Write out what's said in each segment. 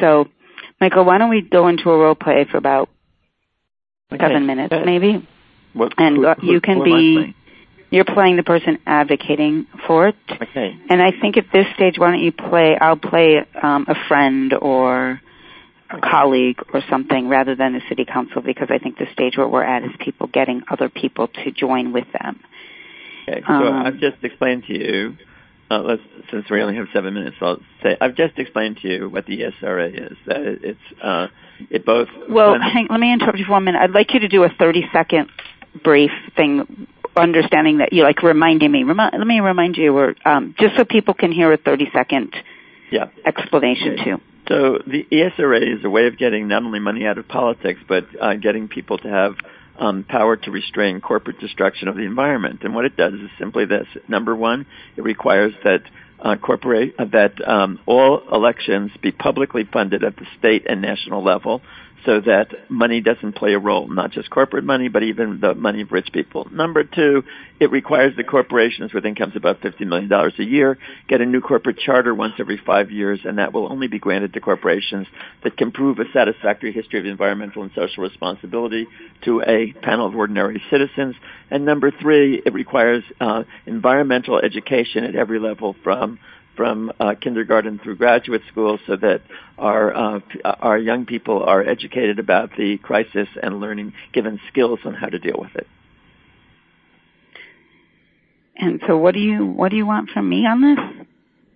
So, Michael, why don't we go into a role play for about Okay. seven minutes, Uh, maybe? What, And who- uh, who- you can who am I be you're playing the person advocating for it. Okay. And I think at this stage, why don't you play? I'll play um, a friend or a colleague or something rather than a city council because I think the stage where we're at is people getting other people to join with them. Okay. So Um, I've just explained to you. Uh, let's, since we only have seven minutes, I'll say I've just explained to you what the ESRA is. That it- it's uh, it both. Well, hang, let me interrupt you for one minute. I'd like you to do a 30 second brief thing, understanding that you like reminding me. Remi- let me remind you, or um, just so people can hear a 30 second yeah. explanation Okay. too. So the ESRA is a way of getting not only money out of politics, but uh, getting people to have um, power to restrain corporate destruction of the environment. And what it does is simply this: number one, it requires that uh, corporate uh, that um, all elections be publicly funded at the state and national level, so that money doesn't play a role, not just corporate money, but even the money of rich people. Number two, it requires the corporations with incomes above $50 million a year get a new corporate charter once every five years, and that will only be granted to corporations that can prove a satisfactory history of environmental and social responsibility to a panel of ordinary citizens. And number three, it requires uh, environmental education at every level from from uh, kindergarten through graduate school so that our uh, our young people are educated about the crisis and learning given skills on how to deal with it. And so, what do you what do you want from me on this?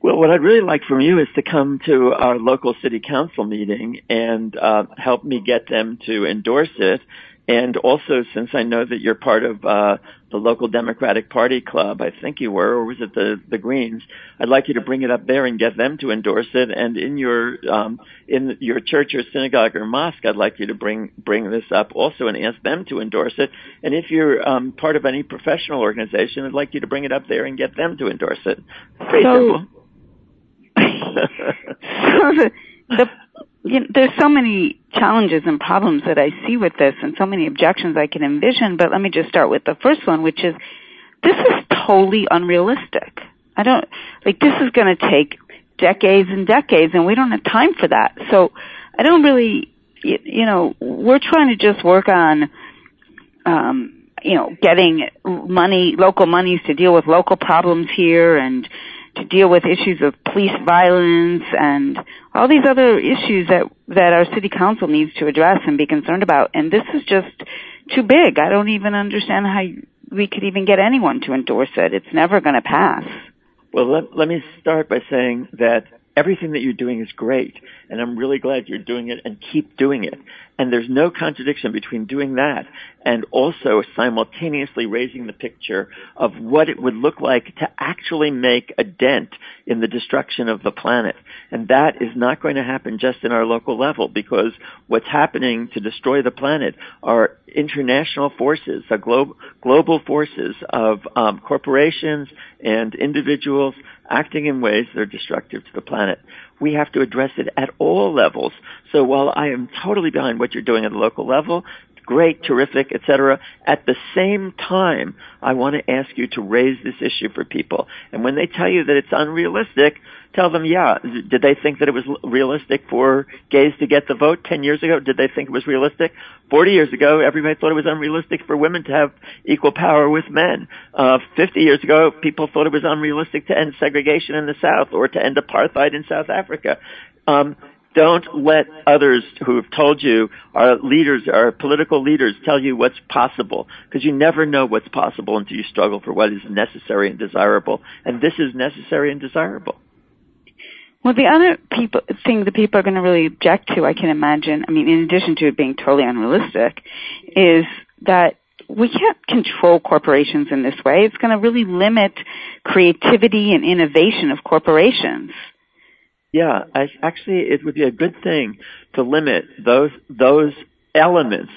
Well, what I'd really like from you is to come to our local city council meeting and uh, help me get them to endorse it. And also, since I know that you're part of uh, the local Democratic Party club, I think you were, or was it the the Greens? I'd like you to bring it up there and get them to endorse it. And in your um, in your church or synagogue or mosque, I'd like you to bring bring this up also and ask them to endorse it. And if you're um, part of any professional organization, I'd like you to bring it up there and get them to endorse it. Pretty So- simple. so the, the you know, there's so many challenges and problems that I see with this, and so many objections I can envision. But let me just start with the first one, which is this is totally unrealistic. I don't like this is going to take decades and decades, and we don't have time for that. So I don't really, you, you know, we're trying to just work on. Um, you know, getting money, local monies to deal with local problems here and to deal with issues of police violence and all these other issues that that our city council needs to address and be concerned about. And this is just too big. I don't even understand how we could even get anyone to endorse it. It's never going to pass. Well, let, let me start by saying that everything that you're doing is great, and I'm really glad you're doing it and keep doing it. And there's no contradiction between doing that and also simultaneously raising the picture of what it would look like to actually make a dent in the destruction of the planet. And that is not going to happen just in our local level because what's happening to destroy the planet are international forces, the glo- global forces of um, corporations and individuals acting in ways that are destructive to the planet. We have to address it at all levels. So while I am totally behind what you're doing at the local level, great, terrific, etc. At the same time, I want to ask you to raise this issue for people. And when they tell you that it's unrealistic, tell them, yeah, did they think that it was realistic for gays to get the vote 10 years ago? Did they think it was realistic? 40 years ago, everybody thought it was unrealistic for women to have equal power with men. Uh, 50 years ago, people thought it was unrealistic to end segregation in the South or to end apartheid in South Africa. Um, don't let others who have told you, our leaders, our political leaders, tell you what's possible, because you never know what's possible until you struggle for what is necessary and desirable. And this is necessary and desirable. Well, the other people thing that people are going to really object to, I can imagine. I mean, in addition to it being totally unrealistic, is that we can't control corporations in this way. It's going to really limit creativity and innovation of corporations. Yeah, I, actually, it would be a good thing to limit those those elements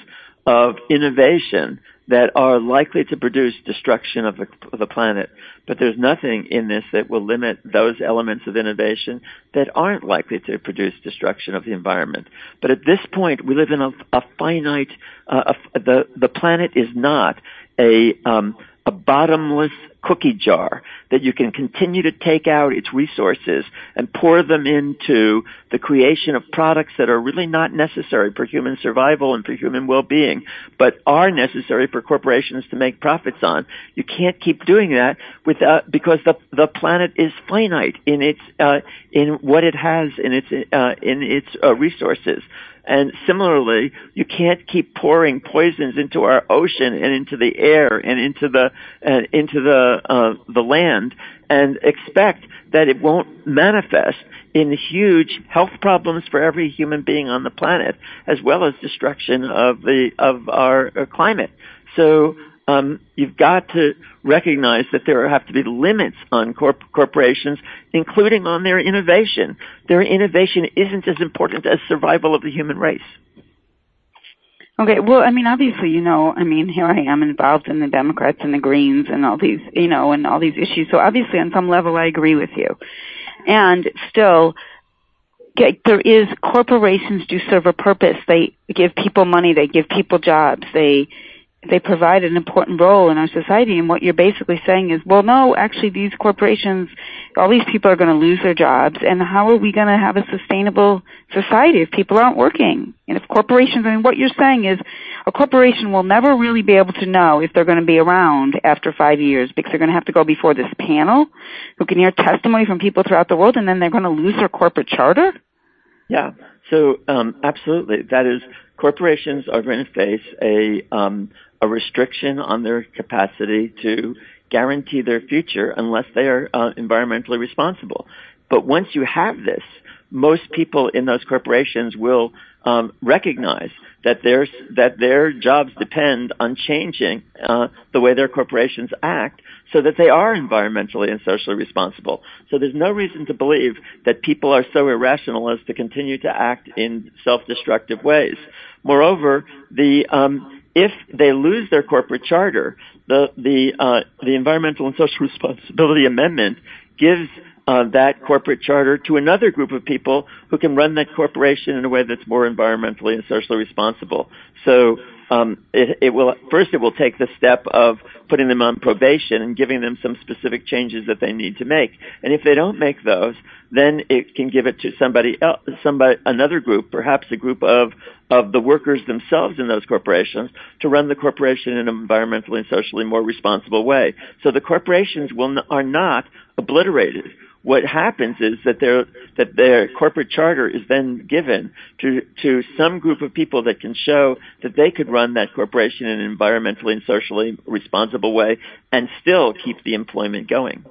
of innovation that are likely to produce destruction of the, of the planet. But there's nothing in this that will limit those elements of innovation that aren't likely to produce destruction of the environment. But at this point, we live in a, a finite. Uh, a, the the planet is not a um, a bottomless cookie jar that you can continue to take out its resources and pour them into the creation of products that are really not necessary for human survival and for human well-being, but are necessary for corporations to make profits on. You can't keep doing that without, because the, the planet is finite in its, uh, in what it has in its, uh, in its uh, resources. And similarly, you can't keep pouring poisons into our ocean and into the air and into the uh, into the uh, the land and expect that it won't manifest in huge health problems for every human being on the planet, as well as destruction of the of our uh, climate. So um, you've got to recognize that there have to be limits on corp- corporations, including on their innovation. Their innovation isn't as important as survival of the human race. Okay, well, I mean, obviously, you know, I mean, here I am involved in the Democrats and the Greens and all these, you know, and all these issues. So obviously, on some level, I agree with you. And still, there is corporations do serve a purpose. They give people money. They give people jobs. They they provide an important role in our society. And what you're basically saying is well no actually these corporations all these people are going to lose their jobs. And how are we going to have a sustainable society if people aren't working? And if corporations I mean what you're saying is a corporation will never really be able to know if they're going to be around after 5 years because they're going to have to go before this panel who can hear testimony from people throughout the world and then they're going to lose their corporate charter? Yeah. So um, absolutely. That is corporations are going to face a um, a restriction on their capacity to guarantee their future unless they are uh, environmentally responsible. But once you have this, most people in those corporations will um, recognize that their that their jobs depend on changing uh, the way their corporations act, so that they are environmentally and socially responsible. So there's no reason to believe that people are so irrational as to continue to act in self-destructive ways. Moreover, the um, if they lose their corporate charter, the the uh, the environmental and social responsibility amendment gives uh, that corporate charter to another group of people who can run that corporation in a way that's more environmentally and socially responsible. So um, it, it, will first it will take the step of putting them on probation and giving them some specific changes that they need to make. And if they don't make those, then it can give it to somebody else, somebody another group, perhaps a group of of the workers themselves in those corporations to run the corporation in an environmentally and socially more responsible way. So the corporations will are not obliterated what happens is that their that their corporate charter is then given to to some group of people that can show that they could run that corporation in an environmentally and socially responsible way and still keep the employment going.